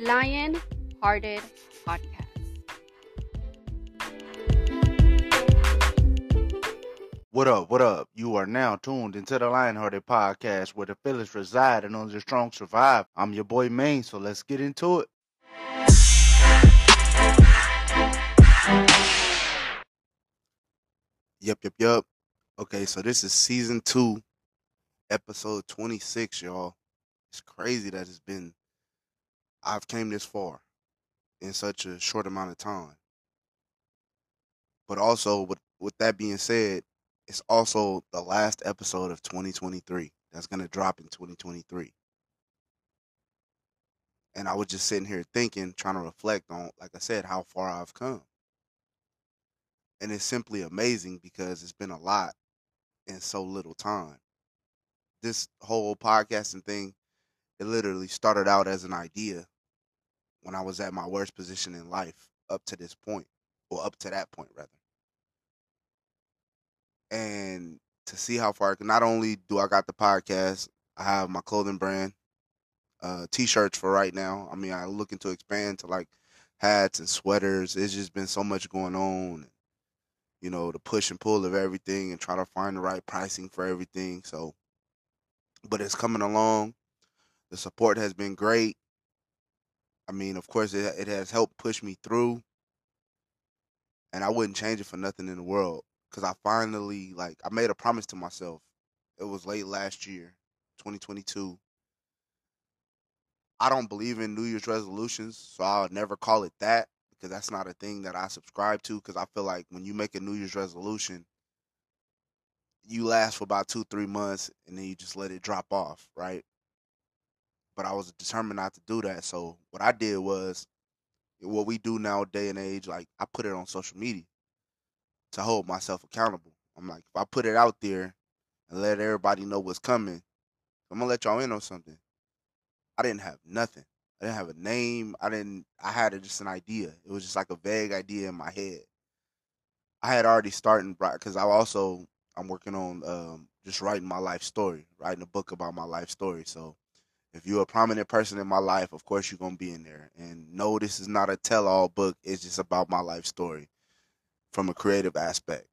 Lion Hearted Podcast. What up? What up? You are now tuned into the Lionhearted Podcast where the feelings reside and only the strong survive. I'm your boy Maine, so let's get into it. Yep, yep, yep. Okay, so this is season two, episode 26, y'all. It's crazy that it's been I've came this far in such a short amount of time. But also with with that being said, it's also the last episode of 2023 that's going to drop in 2023. And I was just sitting here thinking, trying to reflect on, like I said, how far I've come. And it's simply amazing because it's been a lot in so little time. This whole podcasting thing, it literally started out as an idea when I was at my worst position in life up to this point, or up to that point, rather. And to see how far, not only do I got the podcast, I have my clothing brand, uh, t-shirts for right now. I mean, I'm looking to expand to like hats and sweaters. It's just been so much going on you know, the push and pull of everything and try to find the right pricing for everything. So, but it's coming along. The support has been great. I mean, of course, it it has helped push me through, and I wouldn't change it for nothing in the world. Cause I finally like I made a promise to myself. It was late last year, 2022. I don't believe in New Year's resolutions, so I'll never call it that because that's not a thing that I subscribe to. Because I feel like when you make a New Year's resolution, you last for about two, three months, and then you just let it drop off, right? But I was determined not to do that. So what I did was, what we do now, day and age, like I put it on social media to hold myself accountable. I'm like, if I put it out there and let everybody know what's coming, I'm gonna let y'all in on something. I didn't have nothing. I didn't have a name. I didn't. I had just an idea. It was just like a vague idea in my head. I had already started because I also I'm working on um, just writing my life story, writing a book about my life story. So if you're a prominent person in my life, of course you're gonna be in there. And no, this is not a tell-all book. It's just about my life story from a creative aspect.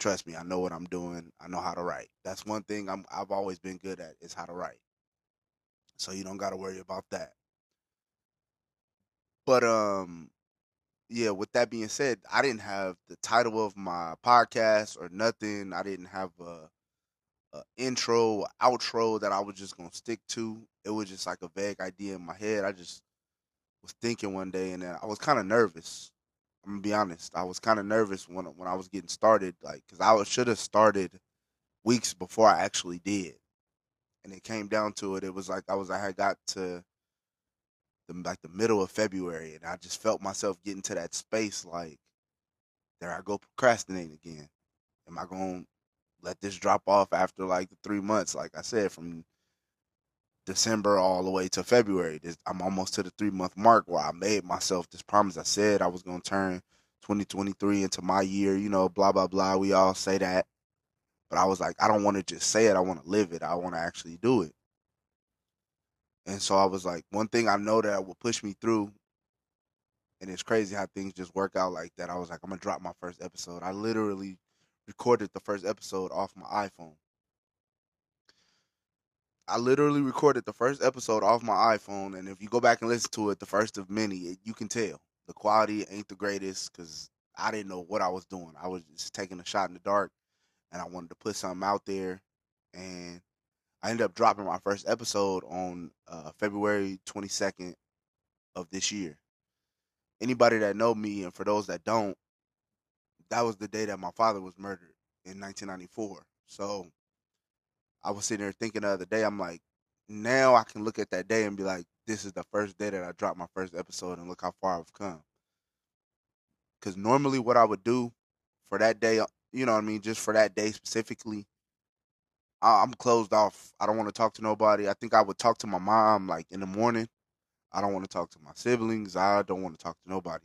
Trust me, I know what I'm doing. I know how to write. That's one thing I'm I've always been good at is how to write. So you don't got to worry about that. But um, yeah. With that being said, I didn't have the title of my podcast or nothing. I didn't have a, a intro, outro that I was just gonna stick to. It was just like a vague idea in my head. I just was thinking one day, and I was kind of nervous. I'm gonna be honest. I was kind of nervous when when I was getting started, like because I should have started weeks before I actually did, and it came down to it. It was like I was I had got to the like the middle of February, and I just felt myself getting to that space. Like, there I go procrastinating again. Am I gonna let this drop off after like the three months? Like I said, from December all the way to February, this, I'm almost to the three month mark where I made myself this promise. I said I was gonna turn 2023 into my year. You know, blah blah blah. We all say that, but I was like, I don't want to just say it. I want to live it. I want to actually do it. And so I was like, one thing I know that will push me through, and it's crazy how things just work out like that. I was like, I'm gonna drop my first episode. I literally recorded the first episode off my iPhone. I literally recorded the first episode off my iPhone, and if you go back and listen to it, the first of many, it, you can tell the quality ain't the greatest because I didn't know what I was doing. I was just taking a shot in the dark, and I wanted to put something out there, and I ended up dropping my first episode on uh, February 22nd of this year. Anybody that know me, and for those that don't, that was the day that my father was murdered in 1994. So I was sitting there thinking the other day, I'm like, now I can look at that day and be like, this is the first day that I dropped my first episode, and look how far I've come. Because normally, what I would do for that day, uh, you know what I mean, just for that day specifically, I'm closed off. I don't want to talk to nobody. I think I would talk to my mom like in the morning. I don't want to talk to my siblings. I don't want to talk to nobody.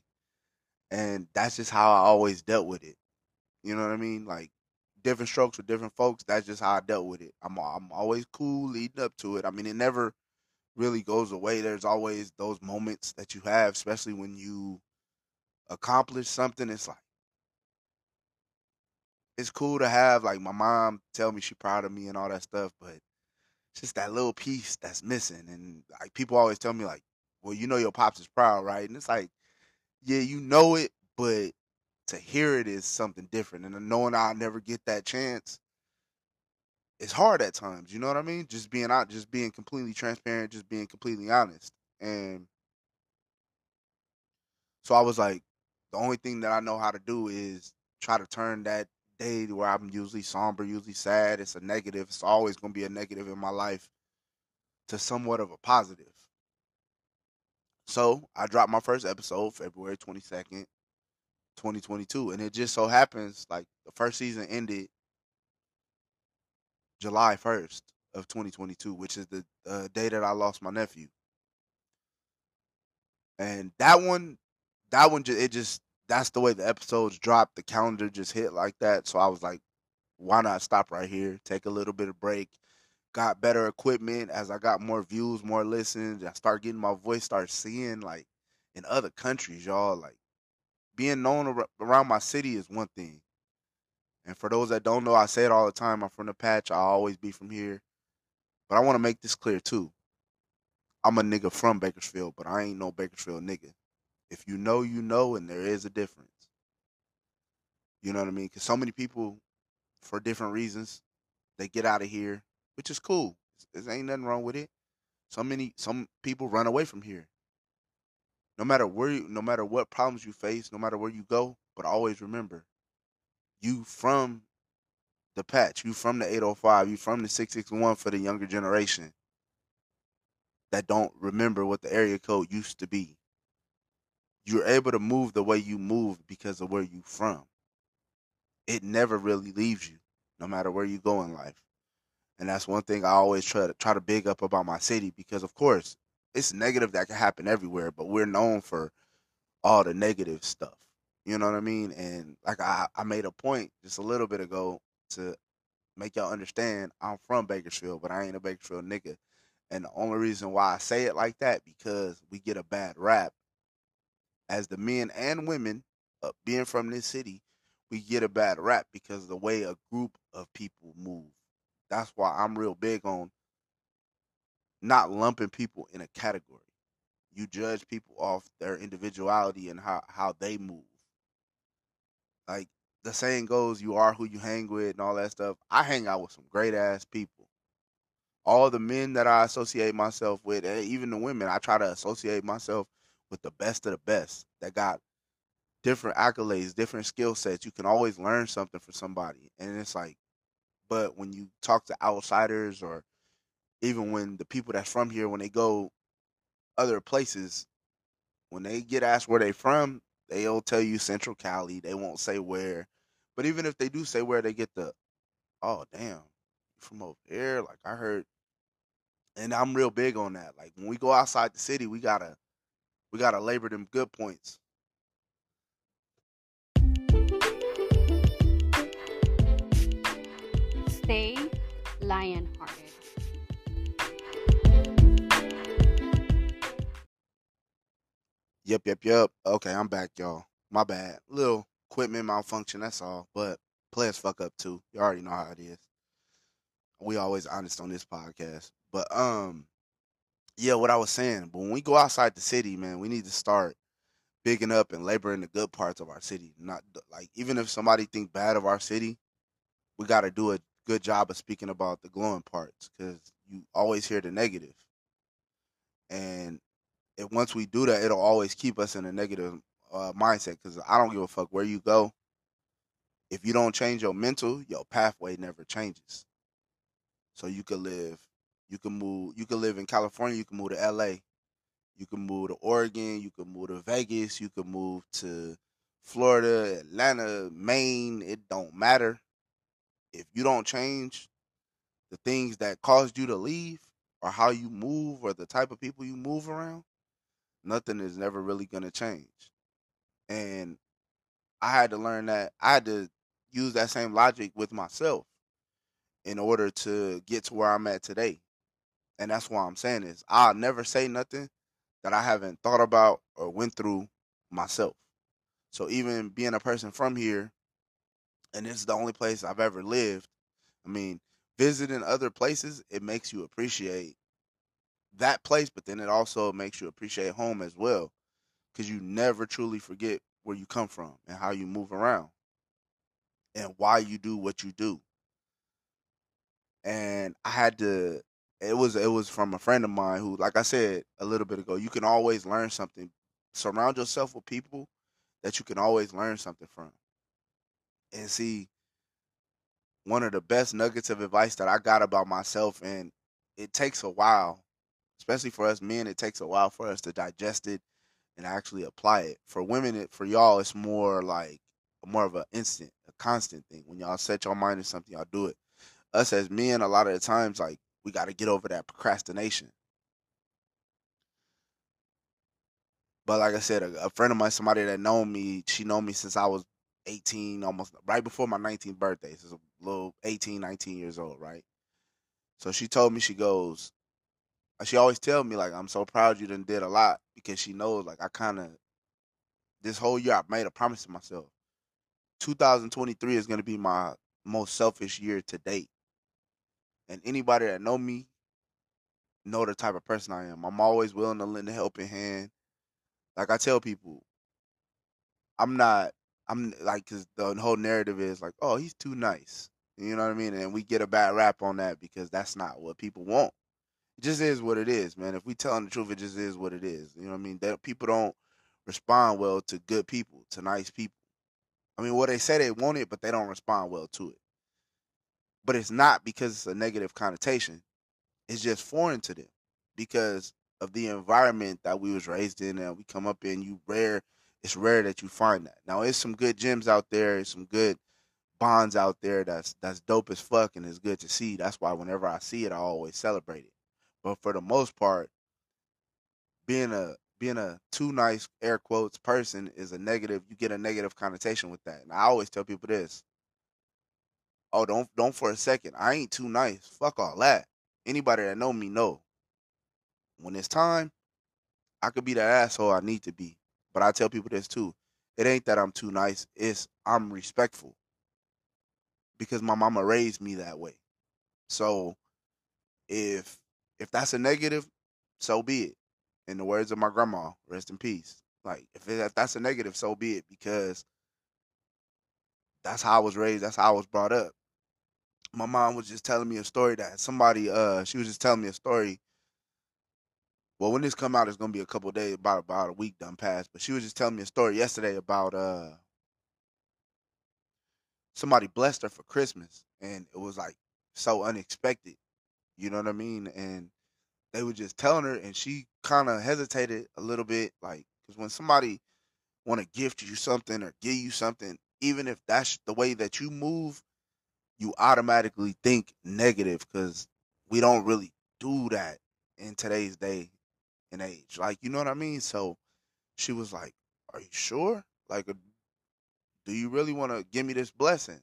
And that's just how I always dealt with it. You know what I mean? Like different strokes with different folks. That's just how I dealt with it. I'm I'm always cool leading up to it. I mean, it never really goes away. There's always those moments that you have, especially when you accomplish something. It's like it's cool to have like my mom tell me she proud of me and all that stuff, but it's just that little piece that's missing. And like people always tell me like, well, you know your pops is proud, right? And it's like, yeah, you know it, but to hear it is something different. And knowing I'll never get that chance, it's hard at times. You know what I mean? Just being out, just being completely transparent, just being completely honest. And so I was like, the only thing that I know how to do is try to turn that day where I'm usually somber, usually sad, it's a negative. It's always going to be a negative in my life to somewhat of a positive. So I dropped my first episode February 22nd, 2022. And it just so happens like the first season ended July 1st of 2022, which is the uh, day that I lost my nephew. And that one, that one, it just, that's the way the episodes dropped. The calendar just hit like that. So I was like, why not stop right here, take a little bit of break, got better equipment as I got more views, more listens. I start getting my voice, start seeing like in other countries, y'all. Like being known around my city is one thing. And for those that don't know, I say it all the time. I'm from the patch. I'll always be from here. But I want to make this clear too. I'm a nigga from Bakersfield, but I ain't no Bakersfield nigga. If you know, you know, and there is a difference. You know what I mean? Because so many people, for different reasons, they get out of here, which is cool. There ain't nothing wrong with it. So many, some people run away from here. No matter where, you, no matter what problems you face, no matter where you go, but always remember, you from the patch, you from the 805, you from the 661 for the younger generation that don't remember what the area code used to be. You're able to move the way you move because of where you from. It never really leaves you, no matter where you go in life. And that's one thing I always try to try to big up about my city because of course it's negative that can happen everywhere, but we're known for all the negative stuff. You know what I mean? And like I, I made a point just a little bit ago to make y'all understand I'm from Bakersfield, but I ain't a Bakersfield nigga. And the only reason why I say it like that because we get a bad rap as the men and women uh, being from this city, we get a bad rap because the way a group of people move. That's why I'm real big on not lumping people in a category. You judge people off their individuality and how, how they move. Like the saying goes, you are who you hang with and all that stuff. I hang out with some great ass people. All the men that I associate myself with, and even the women, I try to associate myself with the best of the best that got different accolades, different skill sets. You can always learn something from somebody. And it's like, but when you talk to outsiders or even when the people that's from here, when they go other places, when they get asked where they from, they'll tell you Central Cali. They won't say where. But even if they do say where, they get the, oh damn, from over there. Like I heard, and I'm real big on that. Like when we go outside the city, we gotta, we gotta labor them good points. Stay lion-hearted. Yep, yep, yep. Okay, I'm back, y'all. My bad. Little equipment malfunction, that's all. But players fuck up too. You already know how it is. We always honest on this podcast. But um yeah, what I was saying, but when we go outside the city, man, we need to start bigging up and laboring the good parts of our city. Not like even if somebody think bad of our city, we got to do a good job of speaking about the glowing parts because you always hear the negative. And if once we do that, it'll always keep us in a negative uh, mindset. Because I don't give a fuck where you go. If you don't change your mental, your pathway never changes. So you could live, you can move, you can live in California, you can move to LA, you can move to Oregon, you can move to Vegas, you can move to Florida, Atlanta, Maine. It don't matter. If you don't change the things that caused you to leave, or how you move, or the type of people you move around, nothing is never really going to change. And I had to learn that I had to use that same logic with myself in order to get to where I'm at today. And that's why I'm saying this. I'll never say nothing that I haven't thought about or went through myself. So even being a person from here, and is the only place I've ever lived, I mean, visiting other places, it makes you appreciate that place, but then it also makes you appreciate home as well. Cause you never truly forget where you come from and how you move around and why you do what you do. And I had to it was it was from a friend of mine who, like I said a little bit ago, you can always learn something. Surround yourself with people that you can always learn something from. And see, one of the best nuggets of advice that I got about myself, and it takes a while, especially for us men, it takes a while for us to digest it and actually apply it. For women, it, for y'all, it's more like more of an instant, a constant thing. When y'all set your mind to something, y'all do it. Us as men, a lot of the times, like we got to get over that procrastination. But like I said, a, a, friend of mine, somebody that known me, she known me since I was 18, almost right before my 19th birthday. So a little 18, 19 years old, right? So she told me, she goes, uh, she always tell me like, I'm so proud you done did a lot because she knows like I kind of, this whole year I made a promise to myself. 2023 is going to be my most selfish year to date. And anybody that know me know the type of person I am. I'm always willing to lend a helping hand. Like I tell people, I'm not. I'm like because the whole narrative is like, oh, he's too nice. You know what I mean? And we get a bad rap on that because that's not what people want. It just is what it is, man. If we telling the truth, it just is what it is. You know what I mean? That people don't respond well to good people, to nice people. I mean, well, they say they want it, but they don't respond well to it but it's not because it's a negative connotation. It's just foreign to them because of the environment that we was raised in and we come up in. You rare, it's rare that you find that. Now, there's some good gems out there. There's some good bonds out there that's that's dope as fuck and it's good to see. That's why whenever I see it, I always celebrate it. But for the most part, being a being a too nice air quotes person is a negative. You get a negative connotation with that. And I always tell people this: oh, don't don't for a second. I ain't too nice. Fuck all that. Anybody that know me know. When it's time, I could be that asshole I need to be. But I tell people this too. It ain't that I'm too nice. It's I'm respectful. Because my mama raised me that way. So if if that's a negative, so be it. In the words of my grandma, rest in peace. Like if, it, if that's a negative, so be it. Because that's how I was raised. That's how I was brought up my mom was just telling me a story that somebody uh she was just telling me a story well when this come out it's gonna be a couple days about about a week done past but she was just telling me a story yesterday about uh somebody blessed her for christmas and it was like so unexpected you know what i mean? And they were just telling her and she kind of hesitated a little bit like because when somebody want to gift you something or give you something even if that's the way that you move you automatically think negative because we don't really do that in today's day and age. Like, you know what I mean? So she was like, Are you sure? Like, uh, do you really want to give me this blessing?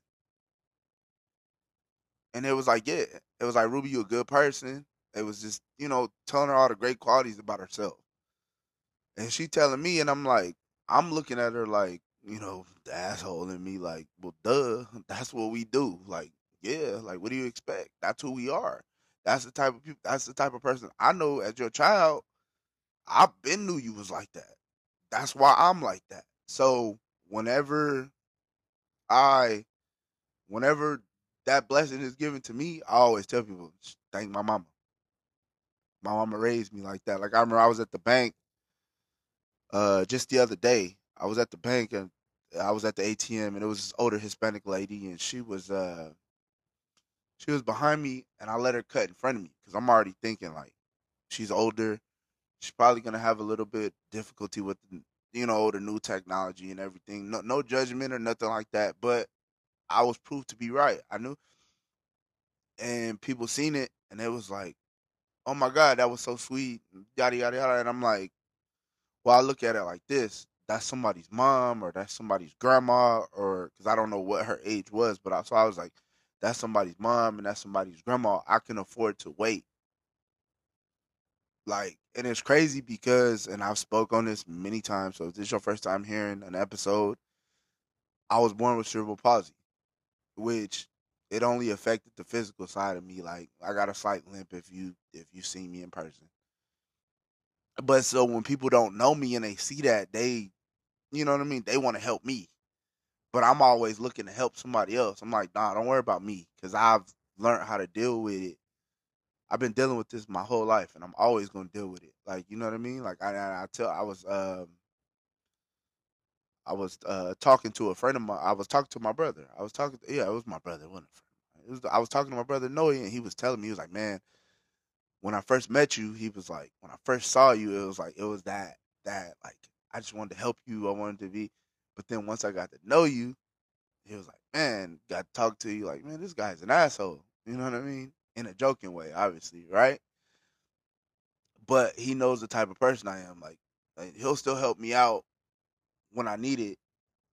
And it was like, Yeah. It was like, Ruby, you a good person. It was just, you know, telling her all the great qualities about herself. And she telling me, and I'm like, I'm looking at her like, you know, the asshole in me, like, well, duh, that's what we do. Like, yeah, like, what do you expect? That's who we are. That's the type of people. That's the type of person I know. As your child, I been knew you was like that. That's why I'm like that. So whenever I, whenever that blessing is given to me, I always tell people, thank my mama. My mama raised me like that. Like I remember I was at the bank uh just the other day. I was at the bank and I was at the ATM and it was this older Hispanic lady and she was uh she was behind me and I let her cut in front of me because I'm already thinking like she's older. She's probably gonna have a little bit difficulty with you know the new technology and everything. No no judgment or nothing like that, but I was proved to be right. I knew and people seen it and it was like, Oh my god, that was so sweet, yada yada yada and I'm like, Well I look at it like this that's somebody's mom or that's somebody's grandma or because I don't know what her age was, but I, so I was like, that's somebody's mom and that's somebody's grandma. I can afford to wait. like, and it's crazy because, and I've spoke on this many times. So if this is your first time hearing an episode, I was born with cerebral palsy, which it only affected the physical side of me. Like I got a slight limp if you if you see me in person. But so when people don't know me and they see that, they, you know what I mean, they want to help me. But I'm always looking to help somebody else. I'm like, nah, don't worry about me because I've learned how to deal with it. I've been dealing with this my whole life, and I'm always gonna deal with it. Like, you know what I mean? Like, I I, I tell I was um I was uh talking to a friend of mine. I was talking to my brother. I was talking. To, yeah, it was my brother. It wasn't a friend. It was. I was talking to my brother Noe, and he was telling me he was like, man, when I first met you, he was like, when I first saw you, it was like it was that that like I just wanted to help you. I wanted to be, but then once I got to know you, he was like, man, got to talk to you. Like, man, this guy's an asshole. You know what I mean? In a joking way, obviously, right? But he knows the type of person I am. Like, like he'll still help me out when I need it,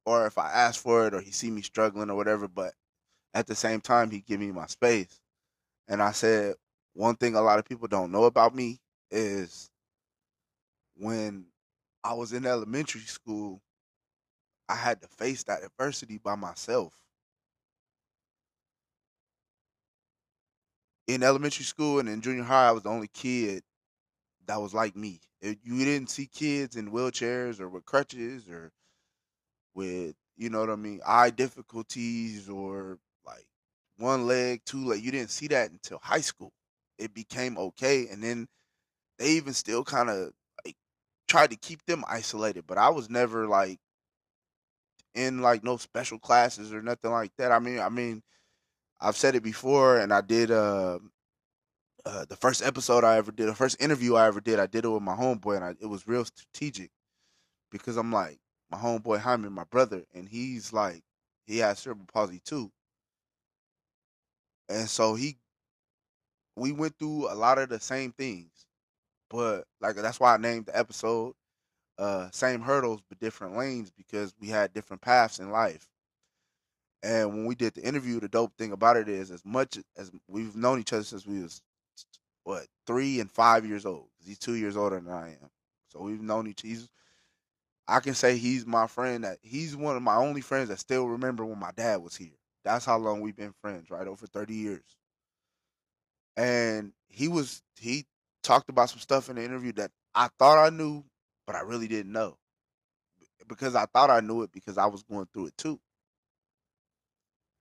or if I ask for it, or he see me struggling or whatever. But at the same time, he give me my space. And I said, one thing a lot of people don't know about me is when I was in elementary school, I had to face that adversity by myself. In elementary school and in junior high, I was the only kid that was like me. You didn't see kids in wheelchairs or with crutches or with, you know what I mean, eye difficulties or like one leg, two leg. You didn't see that until high school. It became okay. And then they even still kind of like tried to keep them isolated. But I was never like in like no special classes or nothing like that. I mean, I mean, I've said it before, and I did uh, uh, the first episode I ever did, the first interview I ever did. I did it with my homeboy, and I, it was real strategic because I'm like my homeboy Jaime, my brother, and he's like he has cerebral palsy too, and so he we went through a lot of the same things, but like that's why I named the episode uh, same hurdles but different lanes because we had different paths in life. And when we did the interview, the dope thing about it is, as much as we've known each other since we was what three and five years old, he's two years older than I am. So we've known each. He's, I can say he's my friend. That he's one of my only friends that still remember when my dad was here. That's how long we've been friends, right? Over thirty years. And he was he talked about some stuff in the interview that I thought I knew, but I really didn't know because I thought I knew it because I was going through it too.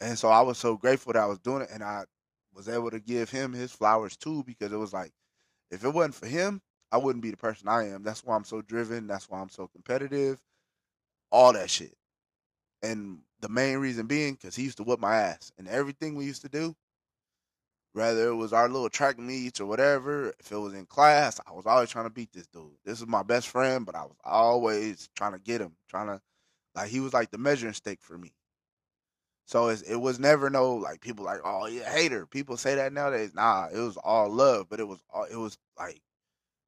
And so I was so grateful that I was doing it and I was able to give him his flowers too because it was like if it wasn't for him, I wouldn't be the person I am. That's why I'm so driven, that's why I'm so competitive, all that shit. And the main reason being cuz he used to whip my ass and everything we used to do whether it was our little track meets or whatever, if it was in class, I was always trying to beat this dude. This is my best friend, but I was always trying to get him, trying to like he was like the measuring stick for me. So it was never no like people like oh yeah hater. People say that nowadays. Nah, it was all love, but it was all, it was like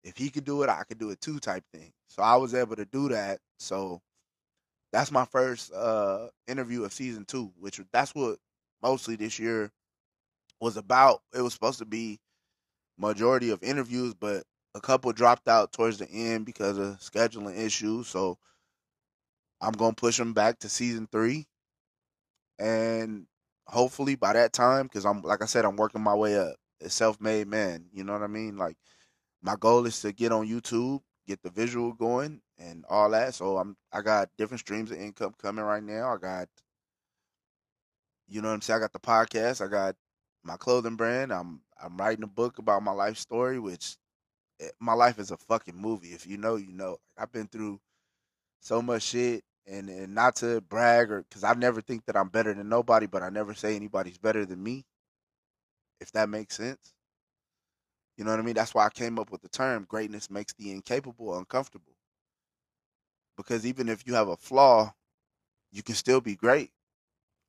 if he could do it, I could do it too type thing. So I was able to do that. So that's my first uh interview of season two, which that's what mostly this year was about. It was supposed to be majority of interviews, but a couple dropped out towards the end because of scheduling issues. So I'm gonna push them back to season three, and hopefully by that time, because I'm like I said, I'm working my way up. A self-made man, you know what I mean? Like my goal is to get on YouTube, get the visual going, and all that. So I'm I got different streams of income coming right now. I got, you know what I'm saying? I got the podcast. I got my clothing brand. I'm I'm writing a book about my life story, which eh, my life is a fucking movie. If you know, you know. I've been through so much shit, and and not to brag or because I never think that I'm better than nobody, but I never say anybody's better than me. If that makes sense. You know what I mean? That's why I came up with the term greatness makes the incapable uncomfortable. Because even if you have a flaw, you can still be great.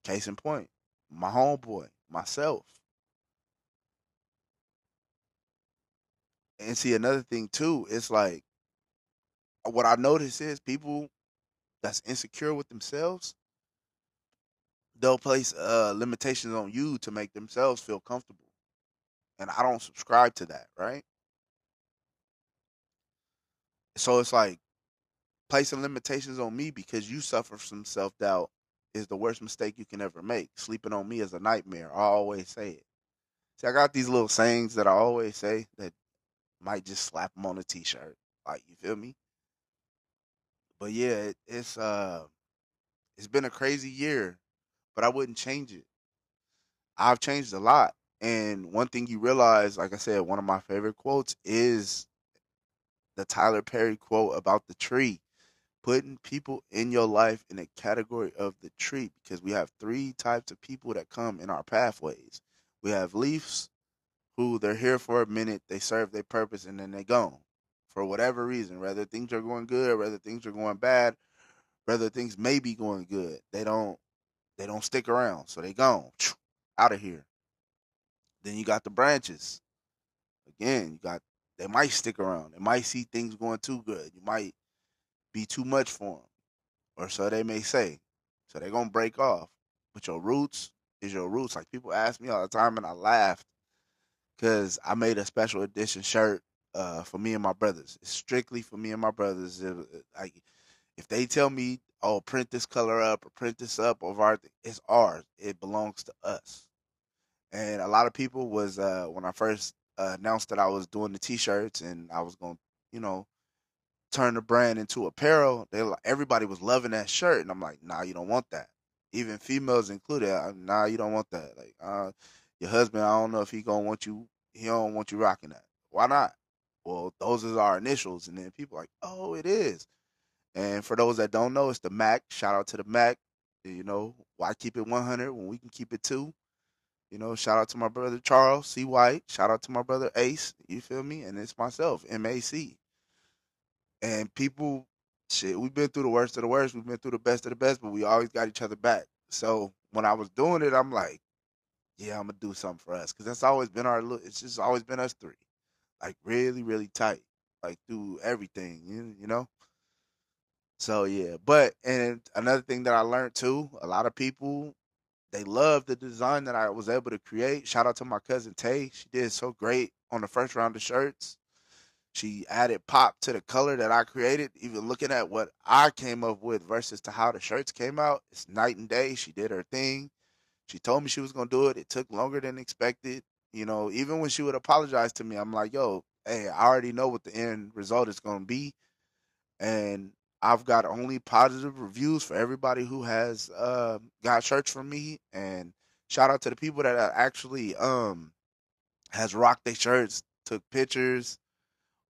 Case in point, my homeboy, myself. And see another thing too, it's like what I notice is people that's insecure with themselves, they'll place uh, limitations on you to make themselves feel comfortable. And I don't subscribe to that, right? So it's like placing limitations on me because you suffer from self doubt is the worst mistake you can ever make. Sleeping on me is a nightmare. I always say it. See, I got these little sayings that I always say that might just slap them on a t-shirt. Like you feel me? But yeah, it, it's uh, it's been a crazy year, but I wouldn't change it. I've changed a lot, and one thing you realize, like I said, one of my favorite quotes is the Tyler Perry quote about the tree putting people in your life in a category of the tree because we have three types of people that come in our pathways. We have leaves who they're here for a minute, they serve their purpose, and then they gone for whatever reason. Whether things are going good whether things are going bad, whether things may be going good, they don't they don't stick around, so they gone out of here. Then you got the branches. Again, you got they might stick around. They might see things going too good. You might be too much for them, or so they may say. So they're gonna break off. But your roots is your roots. Like people ask me all the time, and I laughed because I made a special edition shirt uh, for me and my brothers. It's strictly for me and my brothers. It, like if they tell me, "Oh, print this color up or print this up of our," it's ours. It belongs to us. And a lot of people was uh, when I first uh, announced that I was doing the t-shirts and I was going, to you know, turn the brand into apparel. They everybody was loving that shirt, and I'm like, nah, you don't want that. Even females included. Nah, you don't want that. Like, uh, your husband, I don't know if he gonna want you. He don't want you rocking that. Why not? Well, those are our initials, and then people like, oh, it is. And for those that don't know, it's the Mac. Shout out to the Mac. Eh, you know, why keep it 100 when we can keep it two? You know, shout out to my brother Charles C. White. Shout out to my brother Ace. You feel me? And it's myself, M A C. And people, shit, we've been through the worst of the worst. We've been through the best of the best, but we always got each other back. So when I was doing it, I'm like, yeah, I'm gonna do something for us because that's always been our. It's just always been us three, like really, really tight, like through everything, you, you know. So yeah, but and another thing that I learned too, a lot of people they love the design that I was able to create. Shout out to my cousin Tay, she did so great on the first round of shirts. She added pop to the color that I created. Even looking at what I came up with versus to how the shirts came out, it's night and day. She did her thing. She told me she was gonna do it. It took longer than expected. You know, even when she would apologize to me, I'm like, yo, hey, I already know what the end result is gonna be. And I've got only positive reviews for everybody who has uh, got shirts from me. And shout out to the people that actually um has rocked their shirts, took pictures,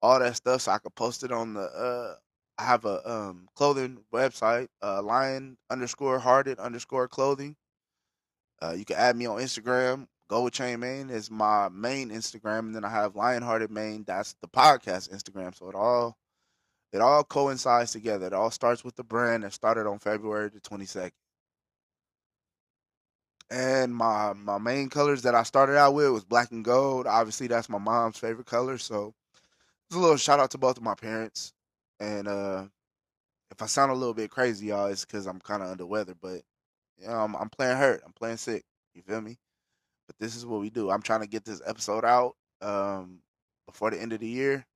all that stuff so I could post it on the uh I have a um clothing website, uh lion underscore hearted underscore clothing. Uh you can add me on Instagram. Go with Chain Main is my main Instagram, and then I have Lionhearted Main. That's the podcast Instagram. So it all it all coincides together. It all starts with the brand that started on February the twenty second. And my my main colors that I started out with was black and gold. Obviously, that's my mom's favorite color. So it's a little shout out to both of my parents. And uh if I sound a little bit crazy, y'all, it's because I'm kind of under weather. But I'm, I'm playing hurt. I'm playing sick. You feel me? But this is what we do. I'm trying to get this episode out um before the end of the year.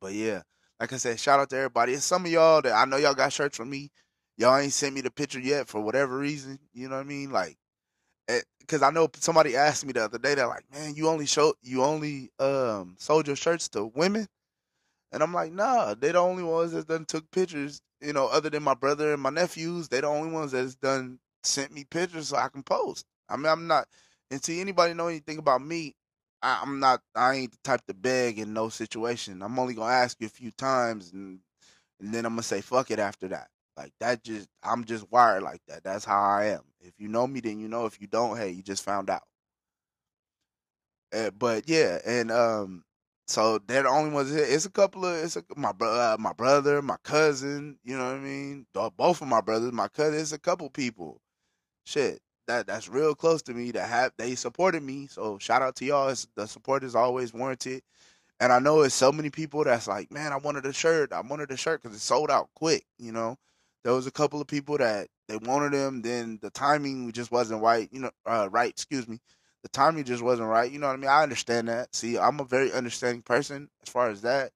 But yeah, like I said, shout out to everybody. And some of y'all that I know y'all got shirts from me. Y'all ain't sent me the picture yet for whatever reason. You know what I mean? Like because I know somebody asked me the other day. They're like, "Man, you only show you only um sold your shirts to women," and I'm like, "Nah, they the only ones that done took pictures. You know, other than my brother and my nephews, they the only ones that's done sent me pictures so I can post. I mean, I'm not. And see anybody know anything about me, I, I'm not. I ain't the type to beg in no situation. I'm only gonna ask you a few times, and and then I'm gonna say fuck it after that. Like that just I'm just wired like that. That's how I am. If you know me, then you know. If you don't, hey, you just found out. Uh, but yeah, and um, so they're the only ones. It's a couple of it's a, my brother, uh, my brother, my cousin. You know what I mean? Both of my brothers, my cousin. It's a couple people. Shit, that that's real close to me that have they supported me. So shout out to y'all. It's, the support is always warranted. And I know it's so many people that's like, man, I wanted a shirt. I wanted a shirt because it sold out quick. You know, there was a couple of people that they wanted them. then the timing just wasn't right. You know, uh, right. Excuse me. The timing just wasn't right. You know what I mean? I understand that. See, I'm a very understanding person as far as that.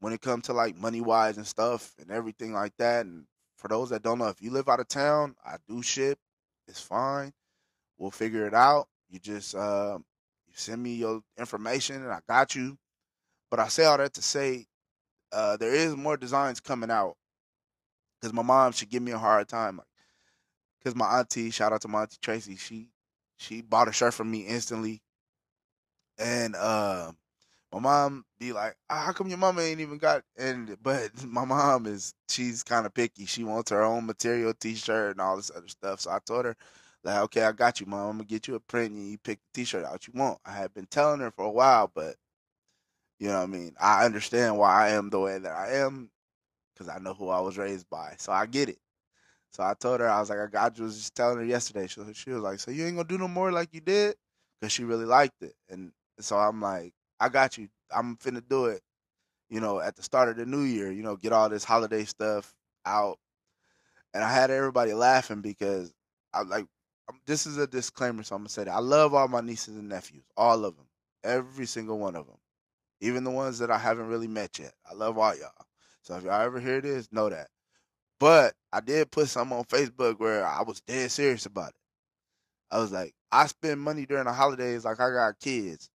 when it comes to like money wise and stuff and everything like that. And for those that don't know, if you live out of town, I do ship. It's fine. We'll figure it out. You just uh, you send me your information and I got you. But I say all that to say uh, there is more designs coming out because my mom should give me a hard time. Like, Because my auntie, shout out to my auntie Tracy, she she bought a shirt from me instantly, and uh, my mom be like, "Ah, "How come your mama ain't even got?" And but my mom is she's kind of picky. She wants her own material T-shirt and all this other stuff. So I told her, like, "Okay, I got you, mom. I'm gonna get you a print and you pick the T-shirt out you want." I had been telling her for a while, but you know what I mean. I understand why I am the way that I am because I know who I was raised by, so I get it. So I told her I was like, I got you. Was just telling her yesterday. She, she was like, so you ain't gonna do no more like you did, because she really liked it, and so I'm like, I got you. I'm finna do it. You know, at the start of the new year, you know, get all this holiday stuff out, and I had everybody laughing because I like. This is a disclaimer, so I'm gonna say that I love all my nieces and nephews, all of them, every single one of them, even the ones that I haven't really met yet. I love all y'all. So if y'all ever hear this, know that. But I did put something on Facebook where I was dead serious about it. I was like, I spend money during the holidays like I got kids.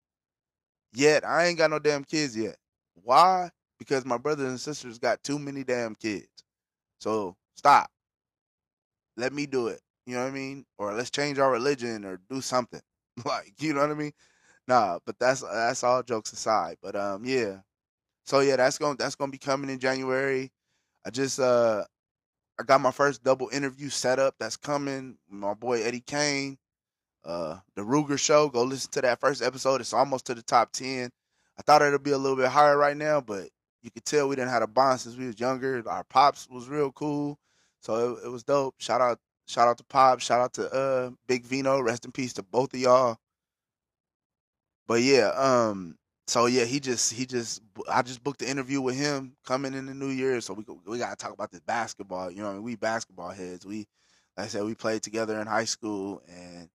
Yet I ain't got no damn kids yet. Why? Because my brothers and sisters got too many damn kids. So stop. Let me do it. You know what I mean? Or let's change our religion or do something. like, you know what I mean? Nah, but that's that's all jokes aside. But um yeah. So yeah, that's going that's gonna be coming in January. I just uh I got my first double interview set up that's coming. My boy Eddie Kane uh the Ruger show. Go listen to that first episode. It's almost to the top ten. I thought it'd be a little bit higher right now, but you could tell we didn't have a bond since we was younger. Our pops was real cool, so it, it was dope. Shout out, shout out to Pop. Shout out to uh Big Vino. Rest in peace to both of y'all. But yeah, um, so yeah, he just he just I just booked the interview with him coming in the new year. So we we gotta talk about this basketball. You know, I mean, we basketball heads. We like I said, we played together in high school, and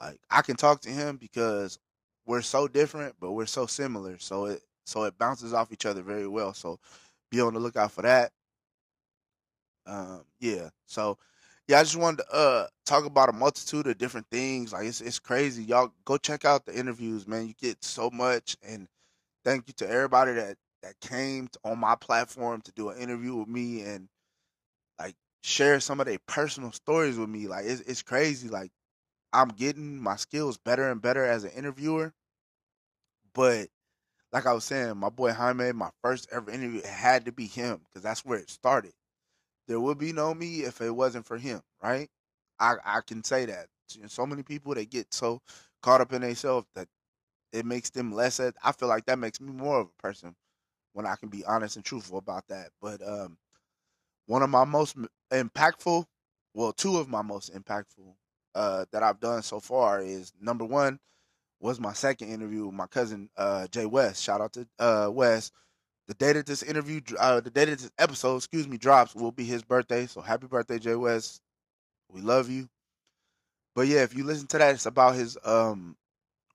like I can talk to him because we're so different, but we're so similar. So it so it bounces off each other very well. So be on the lookout for that. Um, yeah. So yeah, I just wanted to uh talk about a multitude of different things. Like it's it's crazy. Y'all go check out the interviews, man. You get so much and thank you to everybody that that came on my platform to do an interview with me and like share some of their personal stories with me. Like it's it's crazy. Like I'm getting my skills better and better as an interviewer. But like I was saying, my boy Jaime, my first ever interview, had to be him because that's where it started. There would be no me if it wasn't for him, right? I I can say that. So many people they get so caught up in themselves that it makes them less. I feel like that makes me more of a person when I can be honest and truthful about that. But um, one of my most impactful, well, two of my most impactful uh, that I've done so far is number one was my second interview with my cousin uh, Jay West. Shout out to uh, West. The day that this interview, uh, the day that this episode, excuse me, drops will be his birthday. So happy birthday, Jay West. We love you. But yeah, if you listen to that, it's about his um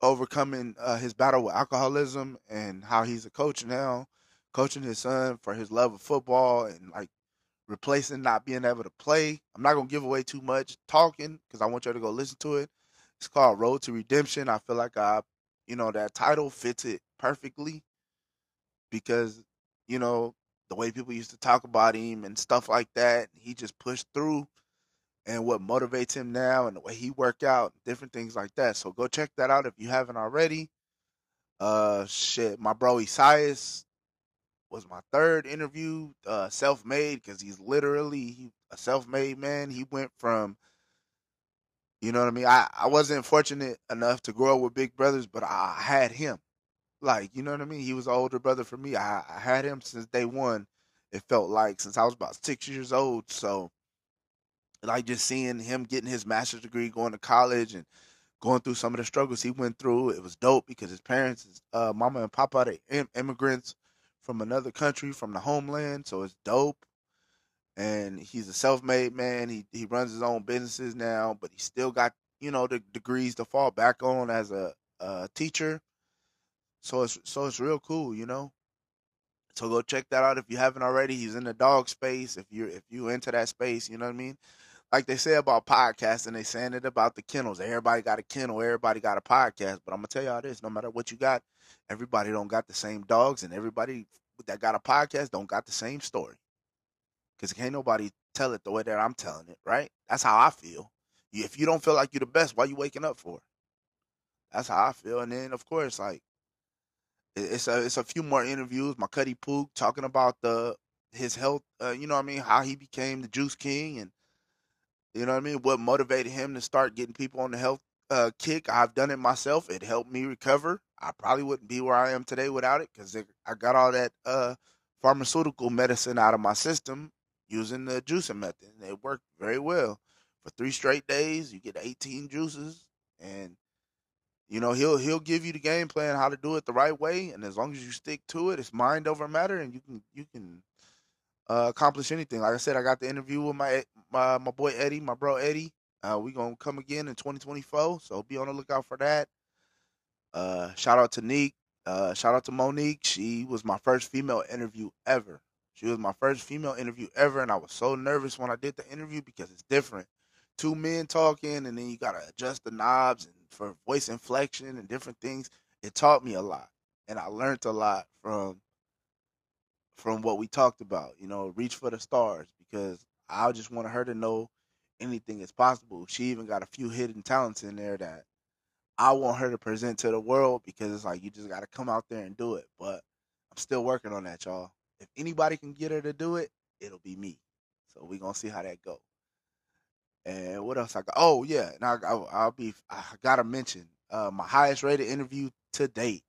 overcoming uh, his battle with alcoholism and how he's a coach now, coaching his son for his love of football and like replacing not being able to play. I'm not gonna give away too much talking because I want y'all to go listen to it. It's called Road to Redemption. I feel like I, you know, that title fits it perfectly because, you know, the way people used to talk about him and stuff like that, he just pushed through and what motivates him now and the way he work out, different things like that. So go check that out if you haven't already. Uh shit, my bro Esias was my third interview, uh self-made because he's literally a self-made man. He went from you know what I mean? I, I wasn't fortunate enough to grow up with big brothers, but I had him. Like, you know what I mean? He was an older brother for me. I, I had him since day one, it felt like, since I was about six years old. So, like, just seeing him getting his master's degree, going to college, and going through some of the struggles he went through, it was dope because his parents, uh, mama and papa, they immigrants from another country, from the homeland. So it's dope and he's a self-made man. He he runs his own businesses now, but he still got you know the degrees to fall back on as a, a teacher. So it's so it's real cool, you know. So go check that out if you haven't already. He's in the dog space. If you're if you into that space, you know what I mean. Like they say about podcasts, and they saying it about the kennels. Everybody got a kennel. Everybody got a podcast. But I'm gonna tell y'all this: no matter what you got, everybody don't got the same dogs, and everybody that got a podcast don't got the same story. Cause can't nobody tell it the way that I'm telling it, right? That's how I feel. If you don't feel like you're the best, why you waking up for? That's how I feel. And then of course, like it's a it's a few more interviews. My Cuddy Pook talking about the his health. Uh, you know what I mean? How he became the Juice King, and you know what I mean? What motivated him to start getting people on the health uh, kick? I've done it myself. It helped me recover. I probably wouldn't be where I am today without it because I got all that uh, pharmaceutical medicine out of my system using the juicing method. And it worked very well. For three straight days, you get 18 juices, and you know he'll he'll give you the game plan how to do it the right way. And as long as you stick to it, it's mind over matter, and you can you can uh, accomplish anything. Like I said, I got the interview with my my my boy Eddie, my bro Eddie. Uh, we gonna come again in 2024, so be on the lookout for that. Uh, shout out to Neek. Uh, shout out to Monique. She was my first female interview ever. She was my first female interview ever, and I was so nervous when I did the interview because it's different. Two men talking, and then you gotta adjust the knobs and for voice inflection and different things. It taught me a lot, and I learned a lot from from what we talked about. You know, reach for the stars because I just wanted her to know anything is possible. She even got a few hidden talents in there that I want her to present to the world because it's like you just got to come out there and do it. But I'm still working on that, y'all. If anybody can get her to do it, it'll be me. So we're gonna see how that go. And what else I got? Oh yeah, now I'll, I'll be. I gotta mention uh, my highest rated interview to date.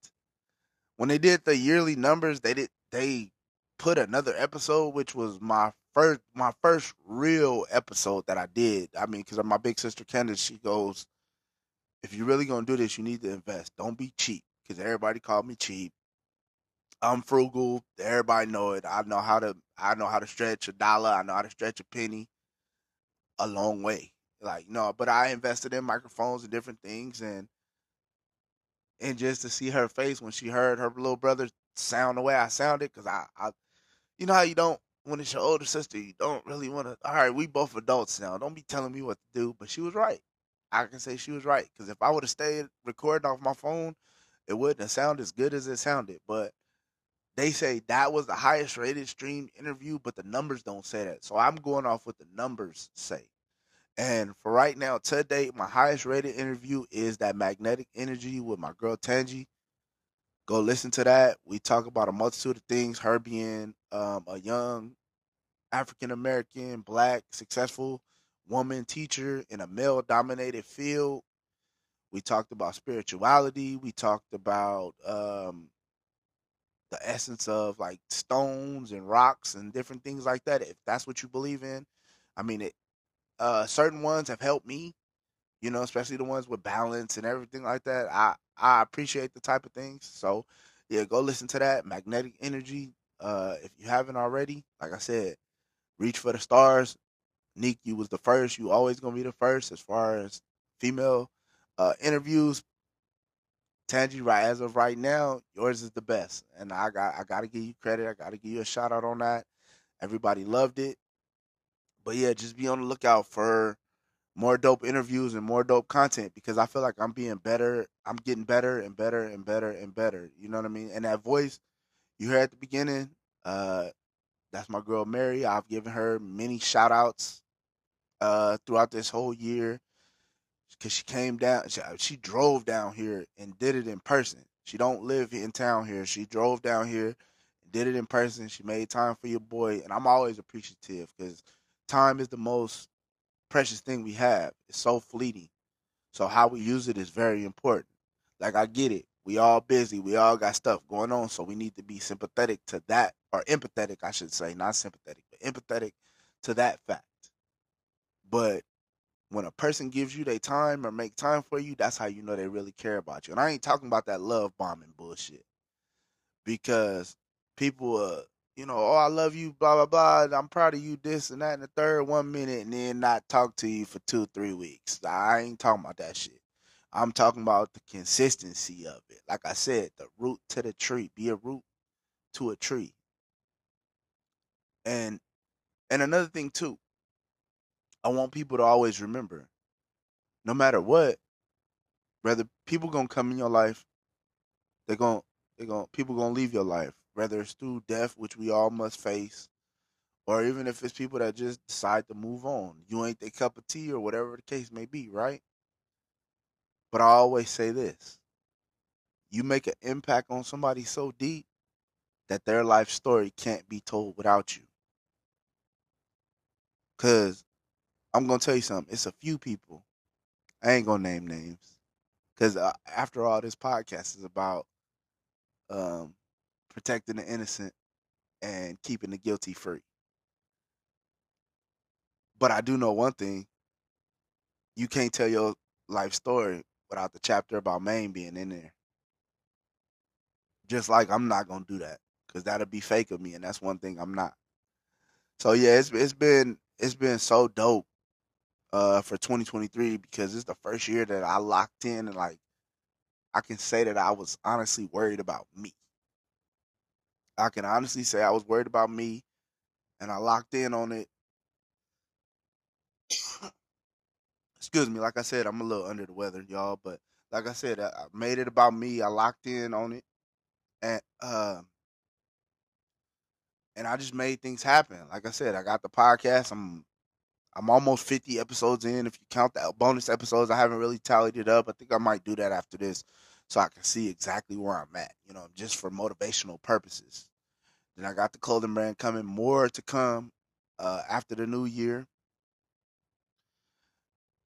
When they did the yearly numbers, they did they put another episode, which was my first my first real episode that I did. I mean, because my big sister Candace, she goes, if you're really gonna do this, you need to invest. Don't be cheap, because everybody called me cheap. I'm frugal. Everybody know it. I know how to. I know how to stretch a dollar. I know how to stretch a penny. A long way. Like no, but I invested in microphones and different things, and and just to see her face when she heard her little brother sound the way I sounded, because I, I, you know how you don't when it's your older sister, you don't really want to. All right, we both adults now. Don't be telling me what to do. But she was right. I can say she was right because if I would have stayed recording off my phone, it wouldn't have sounded as good as it sounded. But they say that was the highest rated streamed interview, but the numbers don't say that. So I'm going off what the numbers say. And for right now, today, my highest rated interview is that magnetic energy with my girl Tangi. Go listen to that. We talk about a multitude of things. Her being um, a young African American, black, successful woman teacher in a male dominated field. We talked about spirituality. We talked about um, the essence of like stones and rocks and different things like that. If that's what you believe in, I mean, it. Uh, certain ones have helped me, you know, especially the ones with balance and everything like that. I I appreciate the type of things. So yeah, go listen to that magnetic energy. Uh, if you haven't already, like I said, reach for the stars. Neek, you was the first. You always gonna be the first as far as female uh, interviews. Tangi, right as of right now, yours is the best, and I got I got to give you credit. I got to give you a shout out on that. Everybody loved it, but yeah, just be on the lookout for more dope interviews and more dope content because I feel like I'm being better. I'm getting better and better and better and better. You know what I mean? And that voice you heard at the beginning, uh, that's my girl Mary. I've given her many shout outs uh, throughout this whole year because she came down. She, she drove down here and did it in person. She don't live in town here. She drove down here, did it in person. She made time for your boy, and I'm always appreciative because time is the most precious thing we have. It's so fleeting. So how we use it is very important. Like I get it. We all busy. We all got stuff going on. So we need to be sympathetic to that or empathetic, I should say, not sympathetic, but empathetic to that fact. But when a person gives you their time or make time for you, that's how you know they really care about you. And I ain't talking about that love bombing bullshit. Because people uh you know, oh I love you, blah blah blah, I'm proud of you, this and that and the third one minute and then not talk to you for two, three weeks. I ain't talking about that shit. I'm talking about the consistency of it. Like I said, the root to the tree. Be a root to a tree. And and another thing too, I want people to always remember, no matter what, whether people gonna come in your life, they're gonna they're gonna people gonna leave your life, whether it's through death, which we all must face, or even if it's people that just decide to move on. You ain't their cup of tea or whatever the case may be, right? But I always say this you make an impact on somebody so deep that their life story can't be told without you. Because I'm going to tell you something, it's a few people. I ain't going to name names. Because uh, after all, this podcast is about um, protecting the innocent and keeping the guilty free. But I do know one thing you can't tell your life story without the chapter about Maine being in there. Just like I'm not gonna do that because that'll be fake of me, and that's one thing I'm not. So yeah, it's it's been it's been so dope uh, for 2023 because it's the first year that I locked in and like I can say that I was honestly worried about me. I can honestly say I was worried about me, and I locked in on it. Excuse me, like I said, I'm a little under the weather, y'all, but like I said, I made it about me. I locked in on it, and uh, and I just made things happen. Like I said, I got the podcast. I'm I'm almost 50 episodes in. If you count the bonus episodes, I haven't really tallied it up. I think I might do that after this, so I can see exactly where I'm at. You know, just for motivational purposes. Then I got the clothing brand coming. More to come uh, after the new year.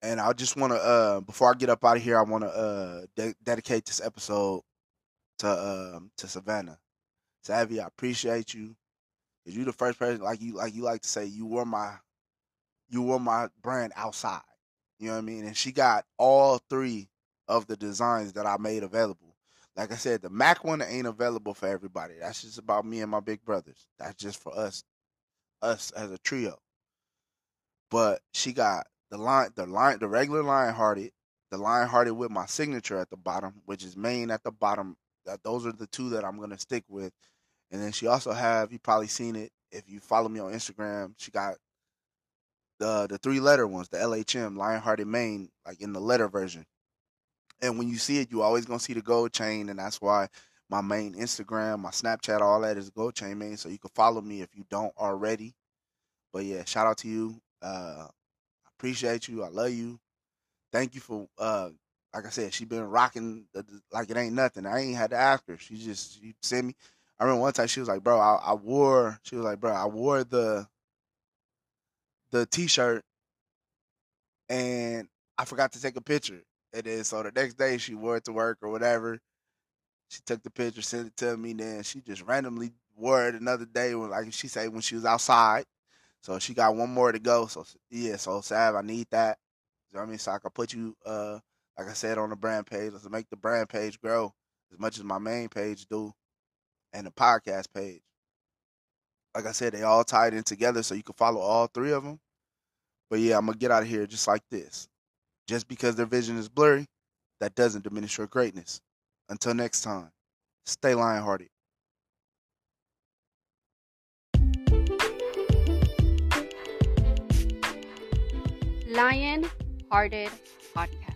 And I just want to, uh, before I get up out of here, I want to uh, de- dedicate this episode to um, to Savannah. Savvy, I appreciate you. Cause you the first person, like you like you like to say, you were my you were my brand outside. You know what I mean? And she got all three of the designs that I made available. Like I said, the Mac one ain't available for everybody. That's just about me and my big brothers. That's just for us, us as a trio. But she got the line, the line, the regular lion hearted, the lion hearted with my signature at the bottom, which is Maine at the bottom. That those are the two that I'm gonna stick with. And then she also have you probably seen it if you follow me on Instagram. She got the the three letter ones, the LHM, Lionhearted Maine, like in the letter version. And when you see it, you always gonna see the gold chain, and that's why my main Instagram, my Snapchat, all that is gold chain main. So you can follow me if you don't already. But yeah, shout out to you. Uh, appreciate you. I love you. Thank you for uh, like I said, she been rocking the, like it ain't nothing. I ain't had to ask her. She just she sent me. I remember one time she was like, "Bro, I, I wore." She was like, "Bro, I wore the the t-shirt and I forgot to take a picture. And then so the next day she wore it to work or whatever. She took the picture, sent it to me. Then she just randomly wore it another day when, like she said, when she was outside. So she got one more to go. So yeah, so Sav, I need that. You know what I mean? So I can put you, uh, like I said, on the brand page. Let's make the brand page grow as much as my main page do, and the podcast page. Like I said, they all tied in together, so you can follow all three of them. But yeah, I'm gonna get out of here just like this. Just because their vision is blurry, that doesn't diminish your greatness. Until next time, stay lion hearted. Lion Hearted Podcast.